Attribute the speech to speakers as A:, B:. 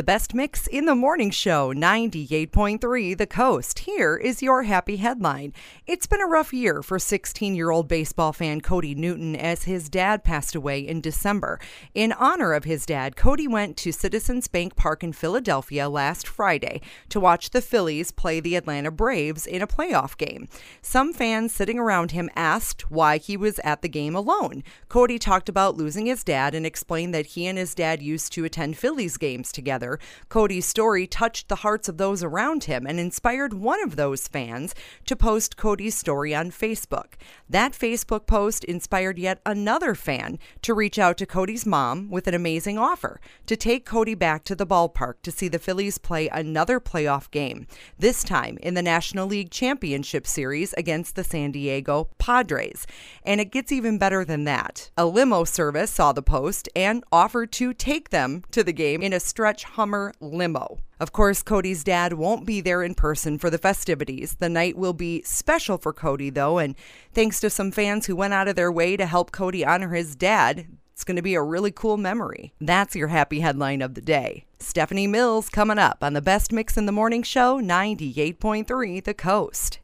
A: The best mix in the morning show, 98.3 The Coast. Here is your happy headline. It's been a rough year for 16 year old baseball fan Cody Newton as his dad passed away in December. In honor of his dad, Cody went to Citizens Bank Park in Philadelphia last Friday to watch the Phillies play the Atlanta Braves in a playoff game. Some fans sitting around him asked why he was at the game alone. Cody talked about losing his dad and explained that he and his dad used to attend Phillies games together. Cody's story touched the hearts of those around him and inspired one of those fans to post Cody's story on Facebook. That Facebook post inspired yet another fan to reach out to Cody's mom with an amazing offer to take Cody back to the ballpark to see the Phillies play another playoff game, this time in the National League Championship Series against the San Diego Padres. And it gets even better than that. A limo service saw the post and offered to take them to the game in a stretch Hummer limo. Of course, Cody's dad won't be there in person for the festivities. The night will be special for Cody, though, and thanks to some fans who went out of their way to help Cody honor his dad, it's going to be a really cool memory. That's your happy headline of the day. Stephanie Mills coming up on the Best Mix in the Morning Show, 98.3 The Coast.